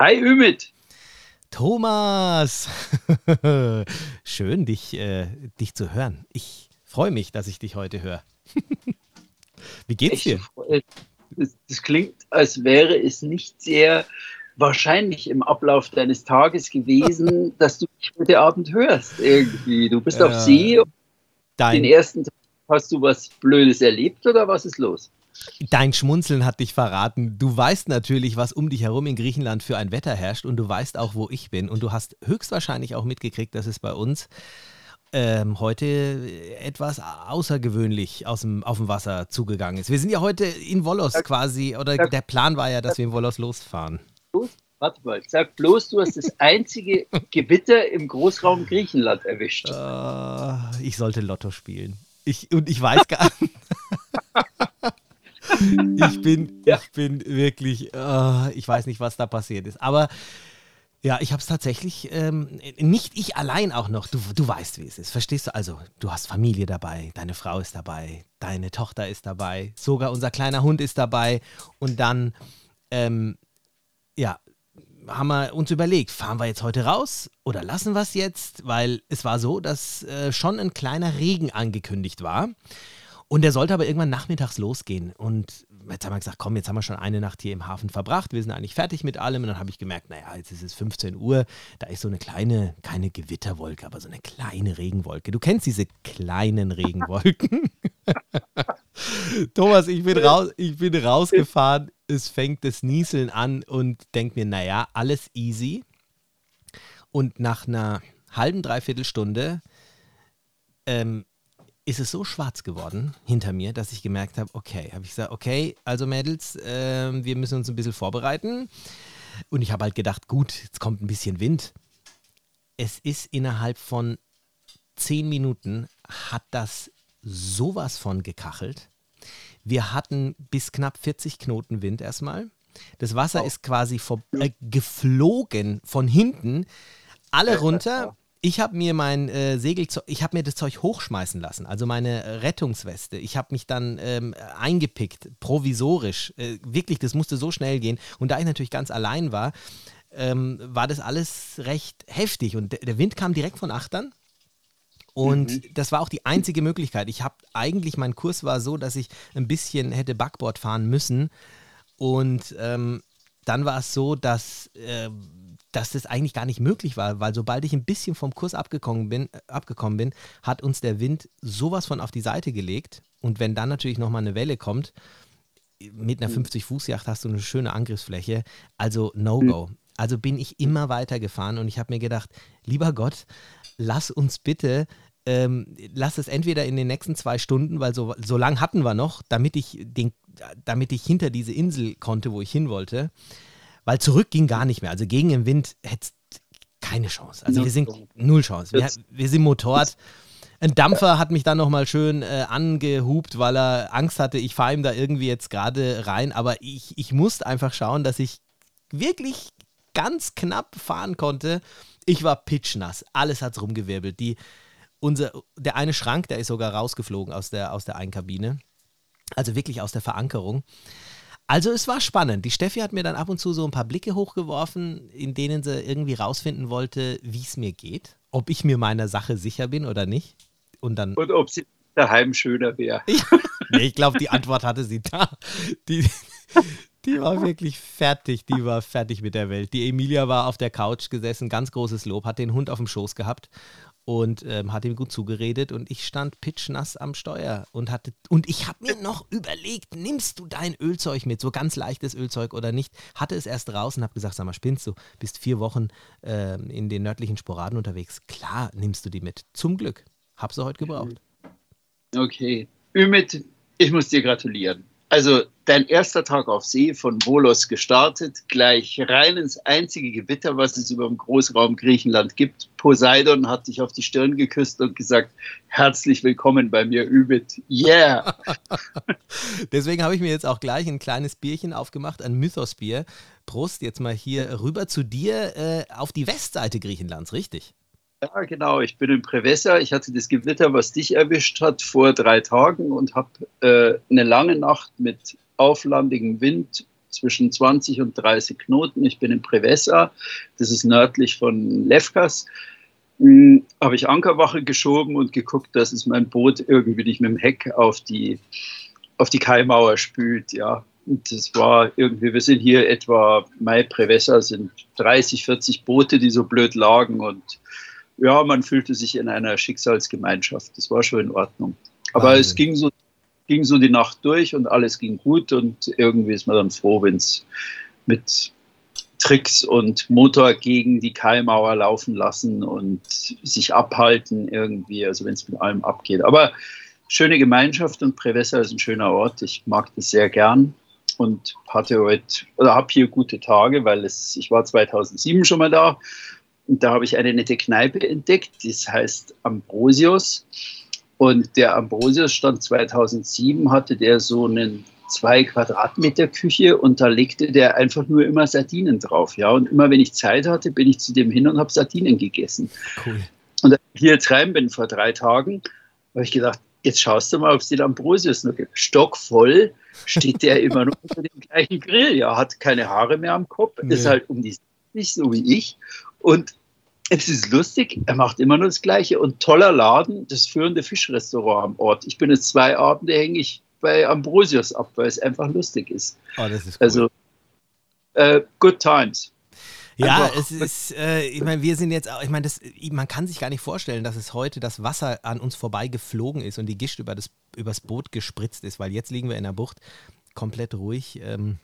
Hi Ümit. Thomas, schön dich, äh, dich zu hören. Ich freue mich, dass ich dich heute höre. Wie geht's dir? Das klingt, als wäre es nicht sehr wahrscheinlich im Ablauf deines Tages gewesen, dass du mich heute Abend hörst. Irgendwie. Du bist äh, auf See. Den ersten Tag hast du was Blödes erlebt oder was ist los? Dein Schmunzeln hat dich verraten. Du weißt natürlich, was um dich herum in Griechenland für ein Wetter herrscht und du weißt auch, wo ich bin. Und du hast höchstwahrscheinlich auch mitgekriegt, dass es bei uns ähm, heute etwas außergewöhnlich aus dem, auf dem Wasser zugegangen ist. Wir sind ja heute in Volos quasi, oder der Plan war ja, dass wir in Volos losfahren. Warte mal, sag bloß, du hast das einzige Gewitter im Großraum Griechenland erwischt. Uh, ich sollte Lotto spielen. Ich, und ich weiß gar nicht. ich bin, ja. ich bin wirklich, uh, ich weiß nicht, was da passiert ist. Aber ja, ich habe es tatsächlich, ähm, nicht ich allein auch noch. Du, du weißt, wie es ist. Verstehst du? Also, du hast Familie dabei, deine Frau ist dabei, deine Tochter ist dabei, sogar unser kleiner Hund ist dabei. Und dann, ähm, ja, haben wir uns überlegt, fahren wir jetzt heute raus oder lassen wir es jetzt? Weil es war so, dass äh, schon ein kleiner Regen angekündigt war. Und der sollte aber irgendwann nachmittags losgehen. Und jetzt haben wir gesagt, komm, jetzt haben wir schon eine Nacht hier im Hafen verbracht. Wir sind eigentlich fertig mit allem. Und dann habe ich gemerkt, naja, jetzt ist es 15 Uhr. Da ist so eine kleine, keine Gewitterwolke, aber so eine kleine Regenwolke. Du kennst diese kleinen Regenwolken. Thomas, ich bin, raus, ich bin rausgefahren. Es fängt das Nieseln an und denke mir, naja, alles easy. Und nach einer halben, dreiviertel Stunde ähm, ist es so schwarz geworden hinter mir, dass ich gemerkt habe, okay, habe ich gesagt, okay, also Mädels, äh, wir müssen uns ein bisschen vorbereiten. Und ich habe halt gedacht, gut, jetzt kommt ein bisschen Wind. Es ist innerhalb von zehn Minuten hat das sowas von gekachelt. Wir hatten bis knapp 40 Knoten Wind erstmal. Das Wasser oh. ist quasi vor, äh, geflogen von hinten, alle runter ich habe mir mein äh, Segelzeug, ich habe mir das Zeug hochschmeißen lassen, also meine Rettungsweste. Ich habe mich dann ähm, eingepickt, provisorisch. Äh, wirklich, das musste so schnell gehen. Und da ich natürlich ganz allein war, ähm, war das alles recht heftig. Und der Wind kam direkt von Achtern. Und mhm. das war auch die einzige Möglichkeit. Ich habe eigentlich, mein Kurs war so, dass ich ein bisschen hätte Backboard fahren müssen. Und ähm, dann war es so, dass äh, dass das eigentlich gar nicht möglich war, weil sobald ich ein bisschen vom Kurs abgekommen bin, äh, abgekommen bin, hat uns der Wind sowas von auf die Seite gelegt. Und wenn dann natürlich nochmal eine Welle kommt, mit einer 50-Fuß-Yacht hast du eine schöne Angriffsfläche. Also No-Go. Mhm. Also bin ich immer weiter gefahren und ich habe mir gedacht, lieber Gott, lass uns bitte ähm, lass es entweder in den nächsten zwei Stunden, weil so, so lang hatten wir noch, damit ich, den, damit ich hinter diese Insel konnte, wo ich hin wollte weil zurück ging gar nicht mehr. Also gegen den Wind hätte keine Chance. Also wir sind null Chance. Wir, wir sind Motorrad. Ein Dampfer hat mich dann nochmal schön äh, angehupt, weil er Angst hatte, ich fahre ihm da irgendwie jetzt gerade rein. Aber ich, ich musste einfach schauen, dass ich wirklich ganz knapp fahren konnte. Ich war pitchnass. Alles hat rumgewirbelt. Die, unser, der eine Schrank, der ist sogar rausgeflogen aus der, aus der Einkabine. Also wirklich aus der Verankerung. Also es war spannend. Die Steffi hat mir dann ab und zu so ein paar Blicke hochgeworfen, in denen sie irgendwie rausfinden wollte, wie es mir geht, ob ich mir meiner Sache sicher bin oder nicht. Und, dann, und ob sie daheim schöner wäre. nee, ich glaube, die Antwort hatte sie da. Die, die war wirklich fertig. Die war fertig mit der Welt. Die Emilia war auf der Couch gesessen, ganz großes Lob, hat den Hund auf dem Schoß gehabt und ähm, hat ihm gut zugeredet und ich stand pitschnass am Steuer und hatte und ich habe mir noch überlegt, nimmst du dein Ölzeug mit, so ganz leichtes Ölzeug oder nicht? Hatte es erst raus und habe gesagt, sag mal, spinnst du? Bist vier Wochen ähm, in den nördlichen Sporaden unterwegs. Klar, nimmst du die mit. Zum Glück. Hab sie heute gebraucht. Okay. Ümit, ich muss dir gratulieren. Also dein erster Tag auf See von Volos gestartet, gleich rein ins einzige Gewitter, was es über dem Großraum Griechenland gibt. Poseidon hat dich auf die Stirn geküsst und gesagt, herzlich willkommen bei mir, Übit. Yeah! Deswegen habe ich mir jetzt auch gleich ein kleines Bierchen aufgemacht, ein Mythos-Bier. Prost, jetzt mal hier rüber zu dir äh, auf die Westseite Griechenlands, richtig? Ja, genau. Ich bin in Prevessa. Ich hatte das Gewitter, was dich erwischt hat, vor drei Tagen und habe äh, eine lange Nacht mit auflandigem Wind zwischen 20 und 30 Knoten. Ich bin in Prevesa, das ist nördlich von Lefkas. Hm, habe ich Ankerwache geschoben und geguckt, dass es mein Boot irgendwie nicht mit dem Heck auf die, auf die Kaimauer spült. Ja. Und das war irgendwie, wir sind hier etwa, Mai Prevesa sind 30, 40 Boote, die so blöd lagen und ja, man fühlte sich in einer Schicksalsgemeinschaft. Das war schon in Ordnung. Aber Wahnsinn. es ging so, ging so die Nacht durch und alles ging gut und irgendwie ist man dann froh, wenn es mit Tricks und Motor gegen die Keilmauer laufen lassen und sich abhalten irgendwie, also wenn es mit allem abgeht. Aber schöne Gemeinschaft und Prevessa ist ein schöner Ort. Ich mag das sehr gern und hatte heute oder habe hier gute Tage, weil es, ich war 2007 schon mal da und da habe ich eine nette Kneipe entdeckt, das heißt Ambrosius. Und der Ambrosius stand 2007, hatte der so einen zwei Quadratmeter Küche und da legte der einfach nur immer Sardinen drauf. Ja, und immer wenn ich Zeit hatte, bin ich zu dem hin und habe Sardinen gegessen. Cool. Und als ich hier jetzt rein bin vor drei Tagen, habe ich gedacht, jetzt schaust du mal, ob es den Ambrosius noch gibt. Stockvoll steht der immer noch unter dem gleichen Grill. Ja, hat keine Haare mehr am Kopf, nee. ist halt um die 60, so wie ich. Und es ist lustig, er macht immer nur das Gleiche. Und toller Laden, das führende Fischrestaurant am Ort. Ich bin jetzt zwei Abende, hänge ich bei Ambrosius ab, weil es einfach lustig ist. Oh, das ist cool. Also, äh, good times. Ja, Einfach. es ist, äh, ich meine, wir sind jetzt, auch, ich meine, man kann sich gar nicht vorstellen, dass es heute das Wasser an uns vorbei geflogen ist und die Gischt über das übers Boot gespritzt ist, weil jetzt liegen wir in der Bucht komplett ruhig. Ähm,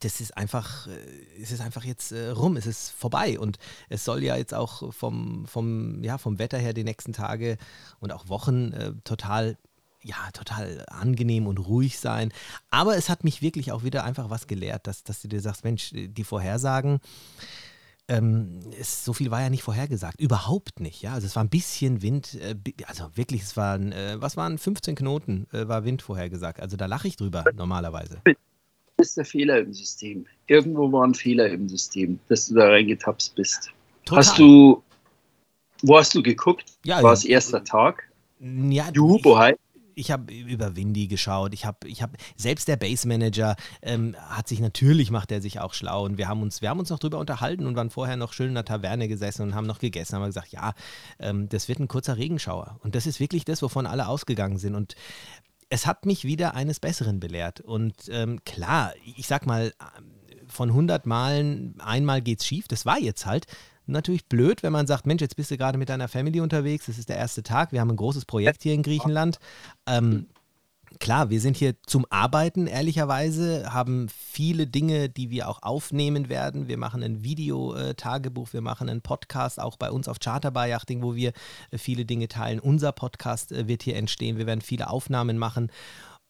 das ist einfach, äh, es ist einfach jetzt äh, rum, es ist vorbei und es soll ja jetzt auch vom, vom, ja, vom Wetter her die nächsten Tage und auch Wochen äh, total ja, total angenehm und ruhig sein. Aber es hat mich wirklich auch wieder einfach was gelehrt, dass, dass du dir sagst, Mensch, die Vorhersagen, ähm, es, so viel war ja nicht vorhergesagt. Überhaupt nicht, ja. Also es war ein bisschen Wind, äh, also wirklich, es waren, äh, was waren 15 Knoten, äh, war Wind vorhergesagt. Also da lache ich drüber normalerweise. Ist der Fehler im System. Irgendwo war ein Fehler im System, dass du da reingetapst bist. Total. Hast du, wo hast du geguckt? Ja, war es erster Tag? Ja, du, Bohai? ich habe über Windy geschaut. Ich habe, ich habe, selbst der Base Manager ähm, hat sich natürlich, macht er sich auch schlau. Und wir haben uns, wir haben uns noch drüber unterhalten und waren vorher noch schön in der Taverne gesessen und haben noch gegessen. Haben gesagt, ja, ähm, das wird ein kurzer Regenschauer. Und das ist wirklich das, wovon alle ausgegangen sind. Und es hat mich wieder eines Besseren belehrt. Und ähm, klar, ich sag mal, von 100 Malen einmal geht's schief. Das war jetzt halt natürlich blöd, wenn man sagt, Mensch, jetzt bist du gerade mit deiner Family unterwegs, es ist der erste Tag, wir haben ein großes Projekt hier in Griechenland. Ähm, klar, wir sind hier zum Arbeiten, ehrlicherweise, haben viele Dinge, die wir auch aufnehmen werden. Wir machen ein Videotagebuch, wir machen einen Podcast, auch bei uns auf Charterbar-Yachting, wo wir äh, viele Dinge teilen. Unser Podcast äh, wird hier entstehen, wir werden viele Aufnahmen machen.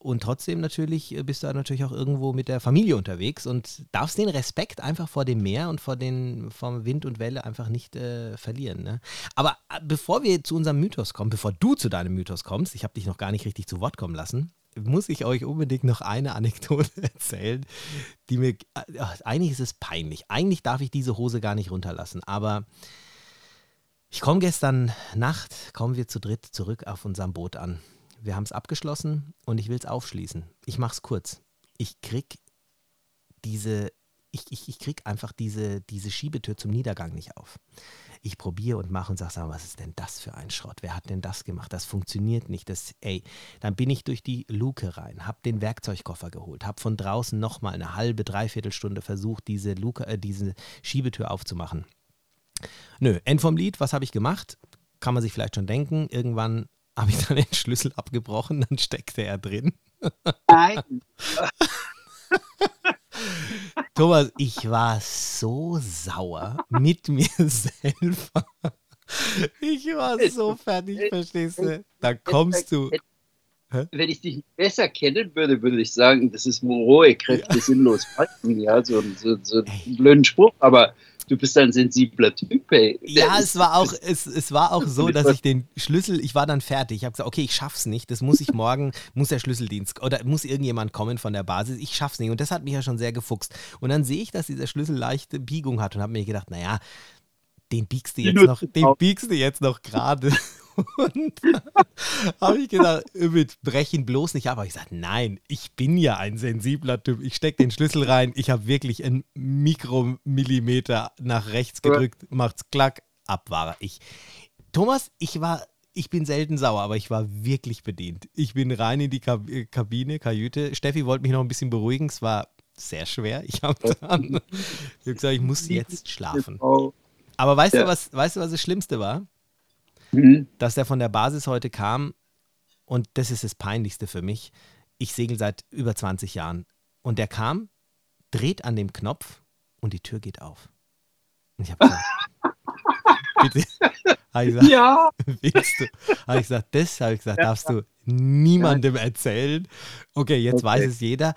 Und trotzdem natürlich äh, bist du natürlich auch irgendwo mit der Familie unterwegs und darfst den Respekt einfach vor dem Meer und vor den vom Wind und Welle einfach nicht äh, verlieren. Ne? Aber äh, bevor wir zu unserem Mythos kommen, bevor du zu deinem Mythos kommst, ich habe dich noch gar nicht richtig zu Wort kommen lassen, muss ich euch unbedingt noch eine Anekdote erzählen, die mir äh, eigentlich ist es peinlich. Eigentlich darf ich diese Hose gar nicht runterlassen, aber ich komme gestern Nacht, kommen wir zu dritt zurück auf unserem Boot an wir haben es abgeschlossen und ich will es aufschließen. Ich mache es kurz. Ich krieg diese, ich, ich, ich krieg einfach diese, diese Schiebetür zum Niedergang nicht auf. Ich probiere und mache und sage, sag, was ist denn das für ein Schrott? Wer hat denn das gemacht? Das funktioniert nicht. Das, ey, dann bin ich durch die Luke rein, habe den Werkzeugkoffer geholt, habe von draußen nochmal eine halbe, dreiviertel Stunde versucht, diese, Luke, äh, diese Schiebetür aufzumachen. Nö, End vom Lied, was habe ich gemacht? Kann man sich vielleicht schon denken. Irgendwann habe ich dann den Schlüssel abgebrochen, dann steckte er drin. Nein. Thomas, ich war so sauer mit mir selber. Ich war so fertig, verstehst du? Da kommst du. Wenn ich dich besser kennen würde, würde ich sagen, das ist rohe Kräfte ja. sinnlos falten. Ja, so, so, so einen blöden Spruch. Aber du bist ein sensibler Typ, ey. Ja, es war auch, es, es war auch so, dass ich den Schlüssel, ich war dann fertig. Ich habe gesagt, okay, ich schaff's nicht. Das muss ich morgen, muss der Schlüsseldienst oder muss irgendjemand kommen von der Basis. Ich schaff's nicht. Und das hat mich ja schon sehr gefuchst. Und dann sehe ich, dass dieser Schlüssel leichte Biegung hat und habe mir gedacht, naja, den biegst du jetzt noch, den biegst du jetzt noch gerade. Und habe ich gedacht, Ümit, brech ihn bloß nicht ab. Aber ich sagte, nein, ich bin ja ein sensibler Typ. Ich stecke den Schlüssel rein. Ich habe wirklich einen Mikromillimeter nach rechts gedrückt, macht's klack, ab war ich. Thomas, ich war ich bin selten sauer, aber ich war wirklich bedient. Ich bin rein in die Kabine, Kajüte. Steffi wollte mich noch ein bisschen beruhigen. Es war sehr schwer. Ich habe dann ich hab gesagt, ich muss jetzt schlafen. Aber weißt ja. du, was, weißt du, was das Schlimmste war? Mhm. Dass der von der Basis heute kam und das ist das Peinlichste für mich. Ich segel seit über 20 Jahren und der kam, dreht an dem Knopf und die Tür geht auf. Und ich habe gesagt, bitte. Hab ich gesagt, ja. Willst du? Habe ich gesagt, das habe ich gesagt, darfst du niemandem erzählen. Okay, jetzt okay. weiß es jeder.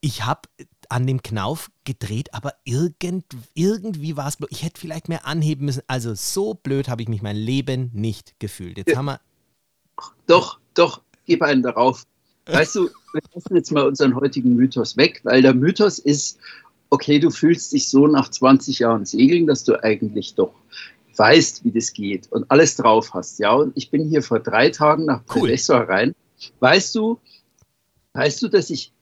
Ich habe an dem Knauf gedreht, aber irgend, irgendwie war es, ich hätte vielleicht mehr anheben müssen. Also so blöd habe ich mich mein Leben nicht gefühlt. Jetzt haben wir. Doch, doch, gib einen darauf. Weißt du, wir lassen jetzt mal unseren heutigen Mythos weg, weil der Mythos ist, okay, du fühlst dich so nach 20 Jahren Segeln, dass du eigentlich doch weißt, wie das geht und alles drauf hast. Ja, und ich bin hier vor drei Tagen nach cool. rein. Weißt du, weißt du, dass ich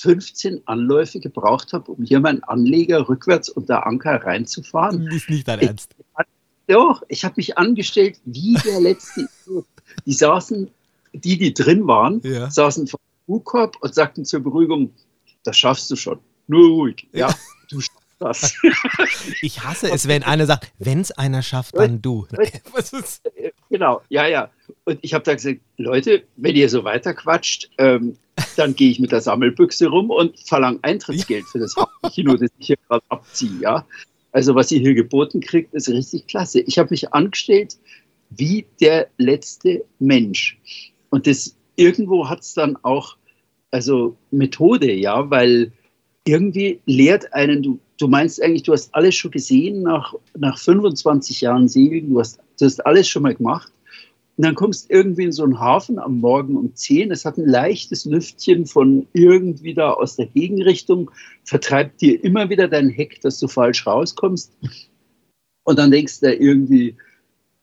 15 Anläufe gebraucht habe, um hier meinen Anleger rückwärts unter Anker reinzufahren. Ist nicht dein Ernst. Ich, doch, ich habe mich angestellt wie der letzte. die saßen, die, die drin waren, ja. saßen vor dem U-Korb und sagten zur Beruhigung, das schaffst du schon. Nur ruhig. Ja, das. ich hasse es, wenn einer sagt, wenn es einer schafft, dann du. genau, ja, ja. Und ich habe da gesagt, Leute, wenn ihr so weiter quatscht, ähm, dann gehe ich mit der Sammelbüchse rum und verlange Eintrittsgeld für das Kino, das ich hier gerade abziehe. Ja? Also was ihr hier geboten kriegt, ist richtig klasse. Ich habe mich angestellt wie der letzte Mensch. Und das irgendwo hat es dann auch, also Methode, ja, weil irgendwie lehrt einen, du, du meinst eigentlich, du hast alles schon gesehen nach, nach 25 Jahren Segeln, du hast, du hast alles schon mal gemacht. Und dann kommst du irgendwie in so einen Hafen am Morgen um 10. Es hat ein leichtes Lüftchen von irgendwie da aus der Gegenrichtung, vertreibt dir immer wieder dein Heck, dass du falsch rauskommst. Und dann denkst du irgendwie,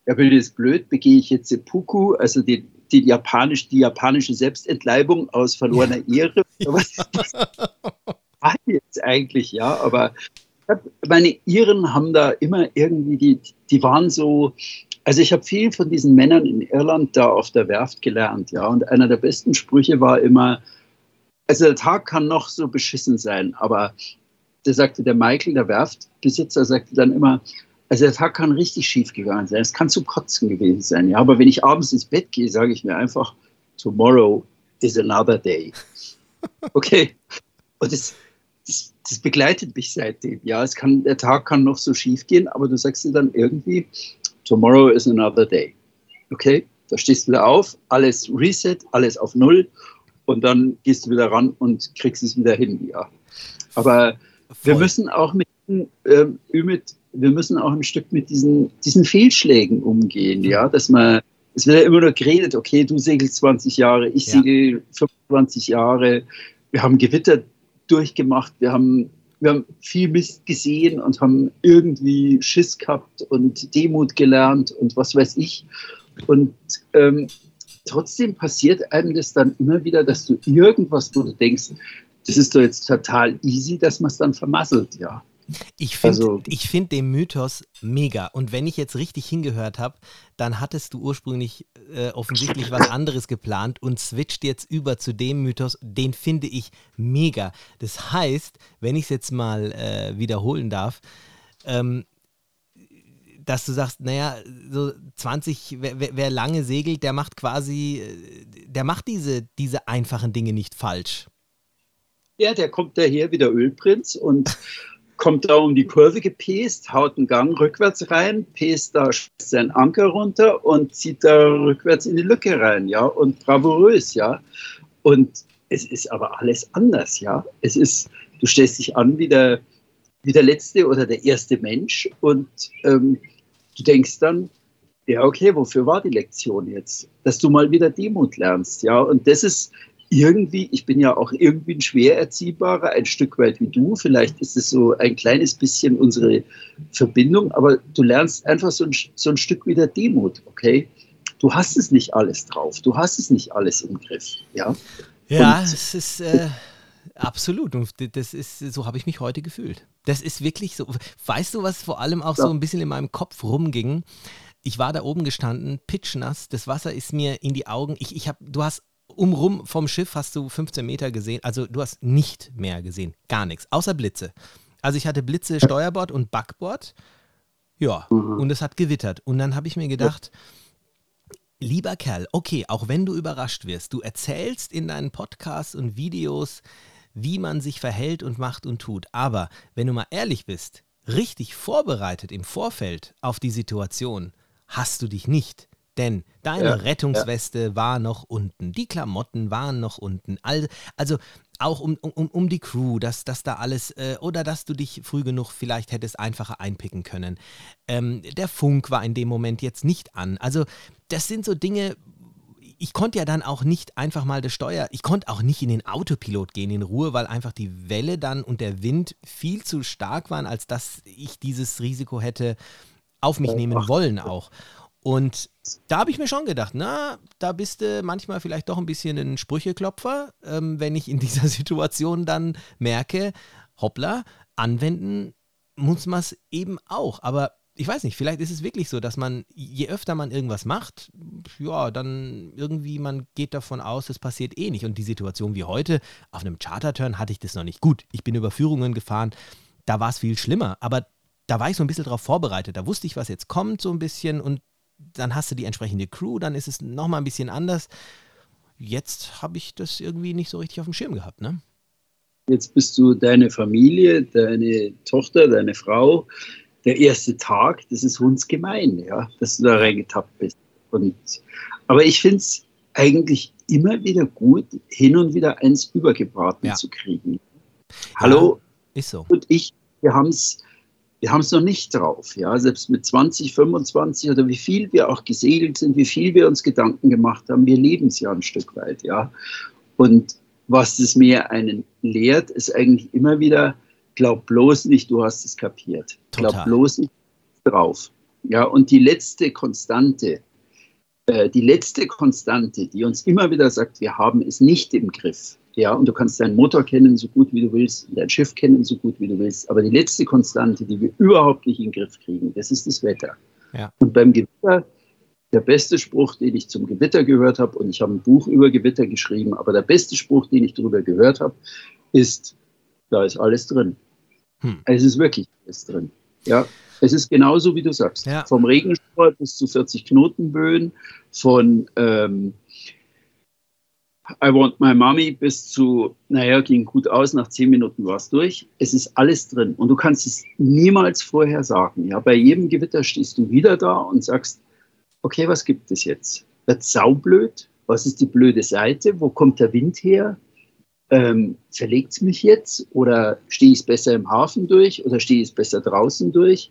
ja, bin ich jetzt blöd, begehe ich jetzt Seppuku, also den, den japanisch, die japanische Selbstentleibung aus verlorener Ehre. War jetzt eigentlich, ja, aber meine Iren haben da immer irgendwie, die, die waren so, also ich habe viel von diesen Männern in Irland da auf der Werft gelernt, ja. Und einer der besten Sprüche war immer, also der Tag kann noch so beschissen sein, aber der sagte der Michael, der Werftbesitzer, sagte dann immer, also der Tag kann richtig schief gegangen sein. Es kann zu kotzen gewesen sein, ja. Aber wenn ich abends ins Bett gehe, sage ich mir einfach, tomorrow is another day. Okay. Und das, das, begleitet mich seitdem. Ja, es kann, der Tag kann noch so schief gehen, aber du sagst dir dann irgendwie, tomorrow is another day. Okay, da stehst du wieder auf, alles reset, alles auf Null und dann gehst du wieder ran und kriegst es wieder hin. Ja. Aber Voll. wir müssen auch mit, ähm, mit, wir müssen auch ein Stück mit diesen, diesen Fehlschlägen umgehen, ja, dass man, es wird ja immer nur geredet, okay, du segelst 20 Jahre, ich ja. segel 25 Jahre, wir haben Gewitter durchgemacht, wir haben wir haben viel Mist gesehen und haben irgendwie Schiss gehabt und Demut gelernt und was weiß ich. Und ähm, trotzdem passiert einem das dann immer wieder, dass du irgendwas, wo du denkst, das ist doch jetzt total easy, dass man es dann vermasselt, ja. Ich finde also, find den Mythos mega. Und wenn ich jetzt richtig hingehört habe, dann hattest du ursprünglich äh, offensichtlich was anderes geplant und switcht jetzt über zu dem Mythos. Den finde ich mega. Das heißt, wenn ich es jetzt mal äh, wiederholen darf, ähm, dass du sagst, naja, so 20, wer, wer, lange segelt, der macht quasi, äh, der macht diese, diese einfachen Dinge nicht falsch. Ja, der kommt daher wie der Ölprinz und kommt da um die Kurve gepest, haut einen Gang rückwärts rein, pest da seinen Anker runter und zieht da rückwärts in die Lücke rein, ja, und bravourös, ja. Und es ist aber alles anders, ja. Es ist, du stellst dich an wie der, wie der letzte oder der erste Mensch und ähm, du denkst dann, ja, okay, wofür war die Lektion jetzt? Dass du mal wieder Demut lernst, ja. Und das ist, irgendwie, ich bin ja auch irgendwie ein schwer erziehbarer, ein Stück weit wie du. Vielleicht ist es so ein kleines bisschen unsere Verbindung, aber du lernst einfach so ein, so ein Stück wieder Demut, okay? du hast es nicht alles drauf, du hast es nicht alles im Griff. Ja, ja es ist äh, absolut. Und das ist, so habe ich mich heute gefühlt. Das ist wirklich so. Weißt du, was vor allem auch ja. so ein bisschen in meinem Kopf rumging? Ich war da oben gestanden, pitchnass, das Wasser ist mir in die Augen. Ich, ich habe, du hast umrum vom Schiff hast du 15 Meter gesehen. Also du hast nicht mehr gesehen. Gar nichts. Außer Blitze. Also ich hatte Blitze Steuerbord und Backbord. Ja, mhm. und es hat gewittert. Und dann habe ich mir gedacht, lieber Kerl, okay, auch wenn du überrascht wirst, du erzählst in deinen Podcasts und Videos, wie man sich verhält und macht und tut. Aber wenn du mal ehrlich bist, richtig vorbereitet im Vorfeld auf die Situation, hast du dich nicht. Denn deine ja, Rettungsweste ja. war noch unten, die Klamotten waren noch unten. Also auch um, um, um die Crew, dass, dass da alles, äh, oder dass du dich früh genug vielleicht hättest einfacher einpicken können. Ähm, der Funk war in dem Moment jetzt nicht an. Also das sind so Dinge, ich konnte ja dann auch nicht einfach mal das Steuer, ich konnte auch nicht in den Autopilot gehen in Ruhe, weil einfach die Welle dann und der Wind viel zu stark waren, als dass ich dieses Risiko hätte auf mich nehmen wollen auch. Und da habe ich mir schon gedacht, na, da bist du manchmal vielleicht doch ein bisschen ein Sprücheklopfer, ähm, wenn ich in dieser Situation dann merke, hoppla, anwenden muss man es eben auch. Aber ich weiß nicht, vielleicht ist es wirklich so, dass man, je öfter man irgendwas macht, ja, dann irgendwie man geht davon aus, es passiert eh nicht. Und die Situation wie heute, auf einem Charterturn hatte ich das noch nicht. Gut, ich bin über Führungen gefahren, da war es viel schlimmer, aber da war ich so ein bisschen darauf vorbereitet. Da wusste ich, was jetzt kommt, so ein bisschen. Und dann hast du die entsprechende Crew, dann ist es nochmal ein bisschen anders. Jetzt habe ich das irgendwie nicht so richtig auf dem Schirm gehabt, ne? Jetzt bist du deine Familie, deine Tochter, deine Frau. Der erste Tag, das ist uns gemein, ja, dass du da reingetappt bist. Und, aber ich finde es eigentlich immer wieder gut, hin und wieder eins übergebraten ja. zu kriegen. Hallo, ja, ist so. Und ich, wir haben es wir haben es noch nicht drauf. Ja? Selbst mit 20, 25 oder wie viel wir auch gesegelt sind, wie viel wir uns Gedanken gemacht haben, wir leben es ja ein Stück weit. Ja? Und was das Meer einen lehrt, ist eigentlich immer wieder, glaub bloß nicht, du hast es kapiert. Total. Glaub bloß nicht drauf. Ja, und die letzte Konstante, äh, die letzte Konstante, die uns immer wieder sagt, wir haben es nicht im Griff, ja, und du kannst deinen Motor kennen, so gut wie du willst, dein Schiff kennen, so gut wie du willst. Aber die letzte Konstante, die wir überhaupt nicht in den Griff kriegen, das ist das Wetter. Ja. Und beim Gewitter, der beste Spruch, den ich zum Gewitter gehört habe, und ich habe ein Buch über Gewitter geschrieben, aber der beste Spruch, den ich darüber gehört habe, ist, da ist alles drin. Hm. Es ist wirklich alles drin. Ja, es ist genauso, wie du sagst. Ja. Vom Regenschauer bis zu 40 Knotenböen, von ähm, I Want My Mommy bis zu, naja, ging gut aus, nach zehn Minuten war es durch. Es ist alles drin und du kannst es niemals vorher sagen. Ja, bei jedem Gewitter stehst du wieder da und sagst, okay, was gibt es jetzt? Wird saublöd? Was ist die blöde Seite? Wo kommt der Wind her? Ähm, zerlegt es mich jetzt? Oder stehe ich es besser im Hafen durch? Oder stehe ich es besser draußen durch?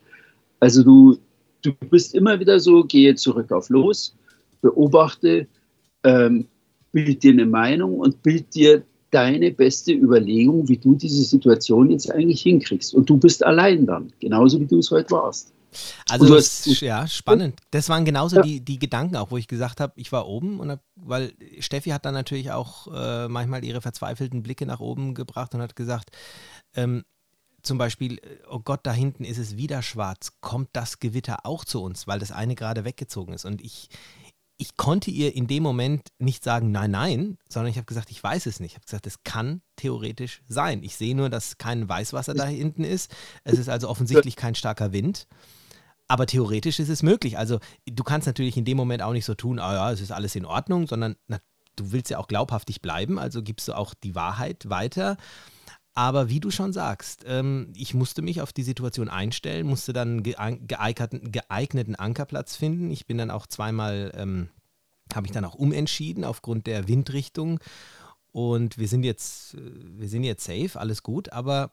Also du, du bist immer wieder so, gehe zurück auf los, beobachte, ähm, bild dir eine Meinung und bild dir deine beste Überlegung, wie du diese Situation jetzt eigentlich hinkriegst. Und du bist allein dann, genauso wie du es heute warst. Also das, ja, spannend. Das waren genauso ja. die, die Gedanken auch, wo ich gesagt habe, ich war oben und hab, weil Steffi hat dann natürlich auch äh, manchmal ihre verzweifelten Blicke nach oben gebracht und hat gesagt, ähm, zum Beispiel, oh Gott, da hinten ist es wieder schwarz, kommt das Gewitter auch zu uns, weil das eine gerade weggezogen ist. Und ich, ich konnte ihr in dem Moment nicht sagen, nein, nein, sondern ich habe gesagt, ich weiß es nicht. Ich habe gesagt, es kann theoretisch sein. Ich sehe nur, dass kein Weißwasser da hinten ist. Es ist also offensichtlich kein starker Wind. Aber theoretisch ist es möglich. Also du kannst natürlich in dem Moment auch nicht so tun, ah ja, es ist alles in Ordnung, sondern na, du willst ja auch glaubhaftig bleiben, also gibst du auch die Wahrheit weiter. Aber wie du schon sagst, ähm, ich musste mich auf die Situation einstellen, musste dann geeigneten, geeigneten Ankerplatz finden. Ich bin dann auch zweimal, ähm, habe ich dann auch umentschieden aufgrund der Windrichtung. Und wir sind jetzt, äh, wir sind jetzt safe, alles gut. Aber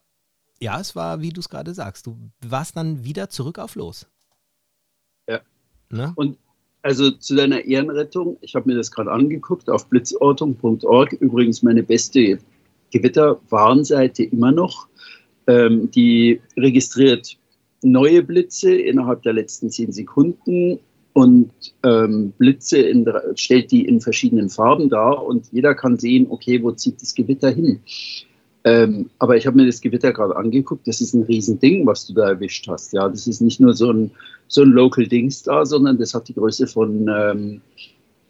ja, es war, wie du es gerade sagst, du warst dann wieder zurück auf los. Ja. Ne? Und also zu deiner Ehrenrettung, ich habe mir das gerade angeguckt auf blitzortung.org, übrigens meine beste Gewitter-Warnseite immer noch. Ähm, die registriert neue Blitze innerhalb der letzten zehn Sekunden, und ähm, Blitze in, stellt die in verschiedenen Farben dar und jeder kann sehen, okay, wo zieht das Gewitter hin. Ähm, aber ich habe mir das Gewitter gerade angeguckt, das ist ein Riesending, was du da erwischt hast. Ja, das ist nicht nur so ein, so ein Local Dings da, sondern das hat die Größe von, ähm,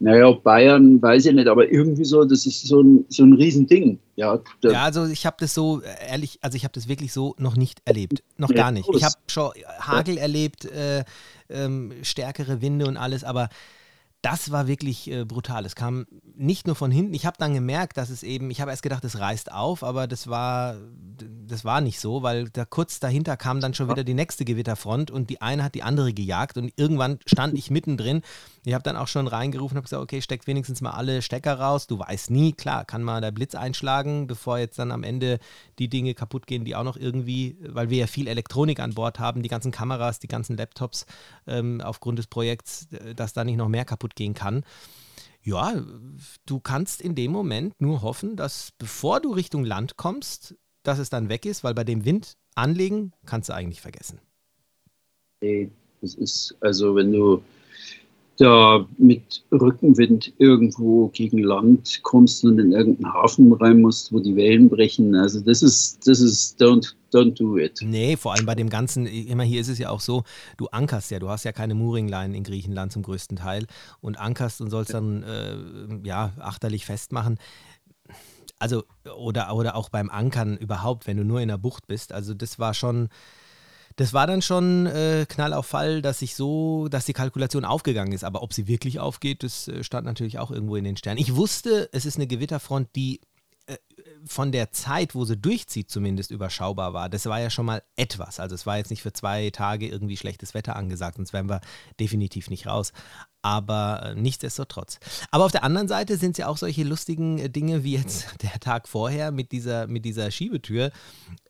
naja, Bayern, weiß ich nicht, aber irgendwie so, das ist so ein, so ein Riesending. Ja, ja also ich habe das so, äh, ehrlich, also ich habe das wirklich so noch nicht erlebt. Noch gar nicht. Ich habe schon Hagel erlebt, äh, ähm, stärkere Winde und alles, aber das war wirklich äh, brutal. Es kam nicht nur von hinten. Ich habe dann gemerkt, dass es eben, ich habe erst gedacht, es reißt auf, aber das war, das war nicht so, weil da kurz dahinter kam dann schon wieder die nächste Gewitterfront und die eine hat die andere gejagt und irgendwann stand ich mittendrin. Ich habe dann auch schon reingerufen und habe gesagt, okay, steckt wenigstens mal alle Stecker raus. Du weißt nie, klar, kann mal der Blitz einschlagen, bevor jetzt dann am Ende die Dinge kaputt gehen, die auch noch irgendwie, weil wir ja viel Elektronik an Bord haben, die ganzen Kameras, die ganzen Laptops ähm, aufgrund des Projekts, dass da nicht noch mehr kaputt gehen kann. Ja, du kannst in dem Moment nur hoffen, dass bevor du Richtung Land kommst, dass es dann weg ist, weil bei dem Wind anlegen kannst du eigentlich vergessen. Nee, das ist, also wenn du da mit Rückenwind irgendwo gegen Land kommst und in irgendeinen Hafen rein musst, wo die Wellen brechen. Also das ist, das ist don't, don't do it. Nee, vor allem bei dem Ganzen, immer hier ist es ja auch so, du ankerst ja, du hast ja keine Mooringline in Griechenland zum größten Teil und ankerst und sollst dann äh, ja achterlich festmachen. Also, oder, oder auch beim Ankern überhaupt, wenn du nur in der Bucht bist. Also das war schon das war dann schon äh, Knall auf Fall, dass sich so, dass die Kalkulation aufgegangen ist. Aber ob sie wirklich aufgeht, das äh, stand natürlich auch irgendwo in den Sternen. Ich wusste, es ist eine Gewitterfront, die von der Zeit, wo sie durchzieht, zumindest überschaubar war. Das war ja schon mal etwas. Also es war jetzt nicht für zwei Tage irgendwie schlechtes Wetter angesagt, sonst wären wir definitiv nicht raus aber äh, nichtsdestotrotz. Aber auf der anderen Seite sind es ja auch solche lustigen äh, Dinge wie jetzt der Tag vorher mit dieser, mit dieser Schiebetür.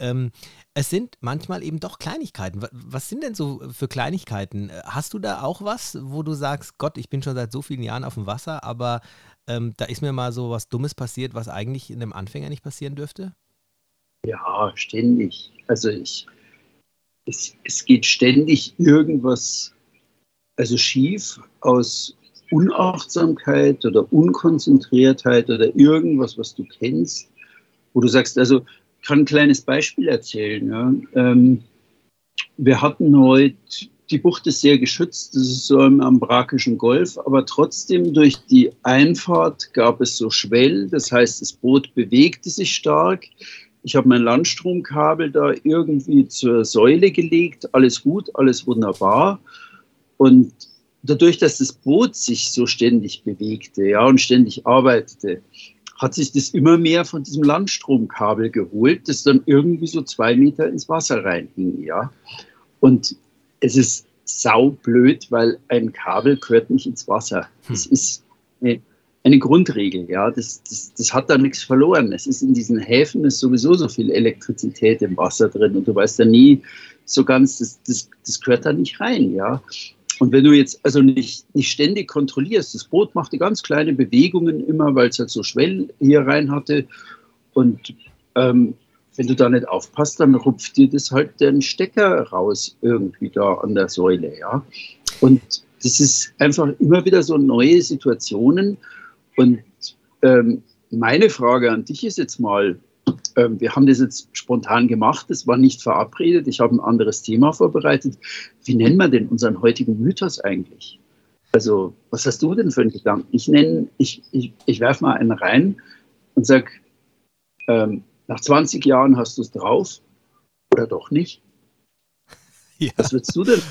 Ähm, es sind manchmal eben doch Kleinigkeiten. Was sind denn so für Kleinigkeiten? Hast du da auch was, wo du sagst, Gott, ich bin schon seit so vielen Jahren auf dem Wasser, aber ähm, da ist mir mal so was Dummes passiert, was eigentlich in einem Anfänger nicht passieren dürfte? Ja, ständig. Also ich, es, es geht ständig irgendwas also schief aus Unachtsamkeit oder Unkonzentriertheit oder irgendwas, was du kennst, wo du sagst, also ich kann ein kleines Beispiel erzählen. Ja. Ähm, wir hatten heute, die Bucht ist sehr geschützt, das ist so am, am Brakischen Golf, aber trotzdem durch die Einfahrt gab es so Schwell, das heißt, das Boot bewegte sich stark. Ich habe mein Landstromkabel da irgendwie zur Säule gelegt, alles gut, alles wunderbar. Und dadurch, dass das Boot sich so ständig bewegte ja, und ständig arbeitete, hat sich das immer mehr von diesem Landstromkabel geholt, das dann irgendwie so zwei Meter ins Wasser reinhing. Ja. Und es ist saublöd, weil ein Kabel gehört nicht ins Wasser. Das hm. ist eine, eine Grundregel. Ja. Das, das, das hat da nichts verloren. Es ist in diesen Häfen ist sowieso so viel Elektrizität im Wasser drin und du weißt ja nie so ganz, das, das, das gehört da nicht rein. Ja. Und wenn du jetzt also nicht, nicht ständig kontrollierst, das Boot machte ganz kleine Bewegungen immer, weil es halt so Schwell hier rein hatte. Und ähm, wenn du da nicht aufpasst, dann rupft dir das halt den Stecker raus irgendwie da an der Säule, ja. Und das ist einfach immer wieder so neue Situationen. Und ähm, meine Frage an dich ist jetzt mal, ähm, wir haben das jetzt spontan gemacht, das war nicht verabredet. Ich habe ein anderes Thema vorbereitet. Wie nennen wir denn unseren heutigen Mythos eigentlich? Also, was hast du denn für einen Gedanken? Ich nenne, ich, ich, ich werfe mal einen rein und sage, ähm, nach 20 Jahren hast du es drauf oder doch nicht? Ja. Was würdest du denn?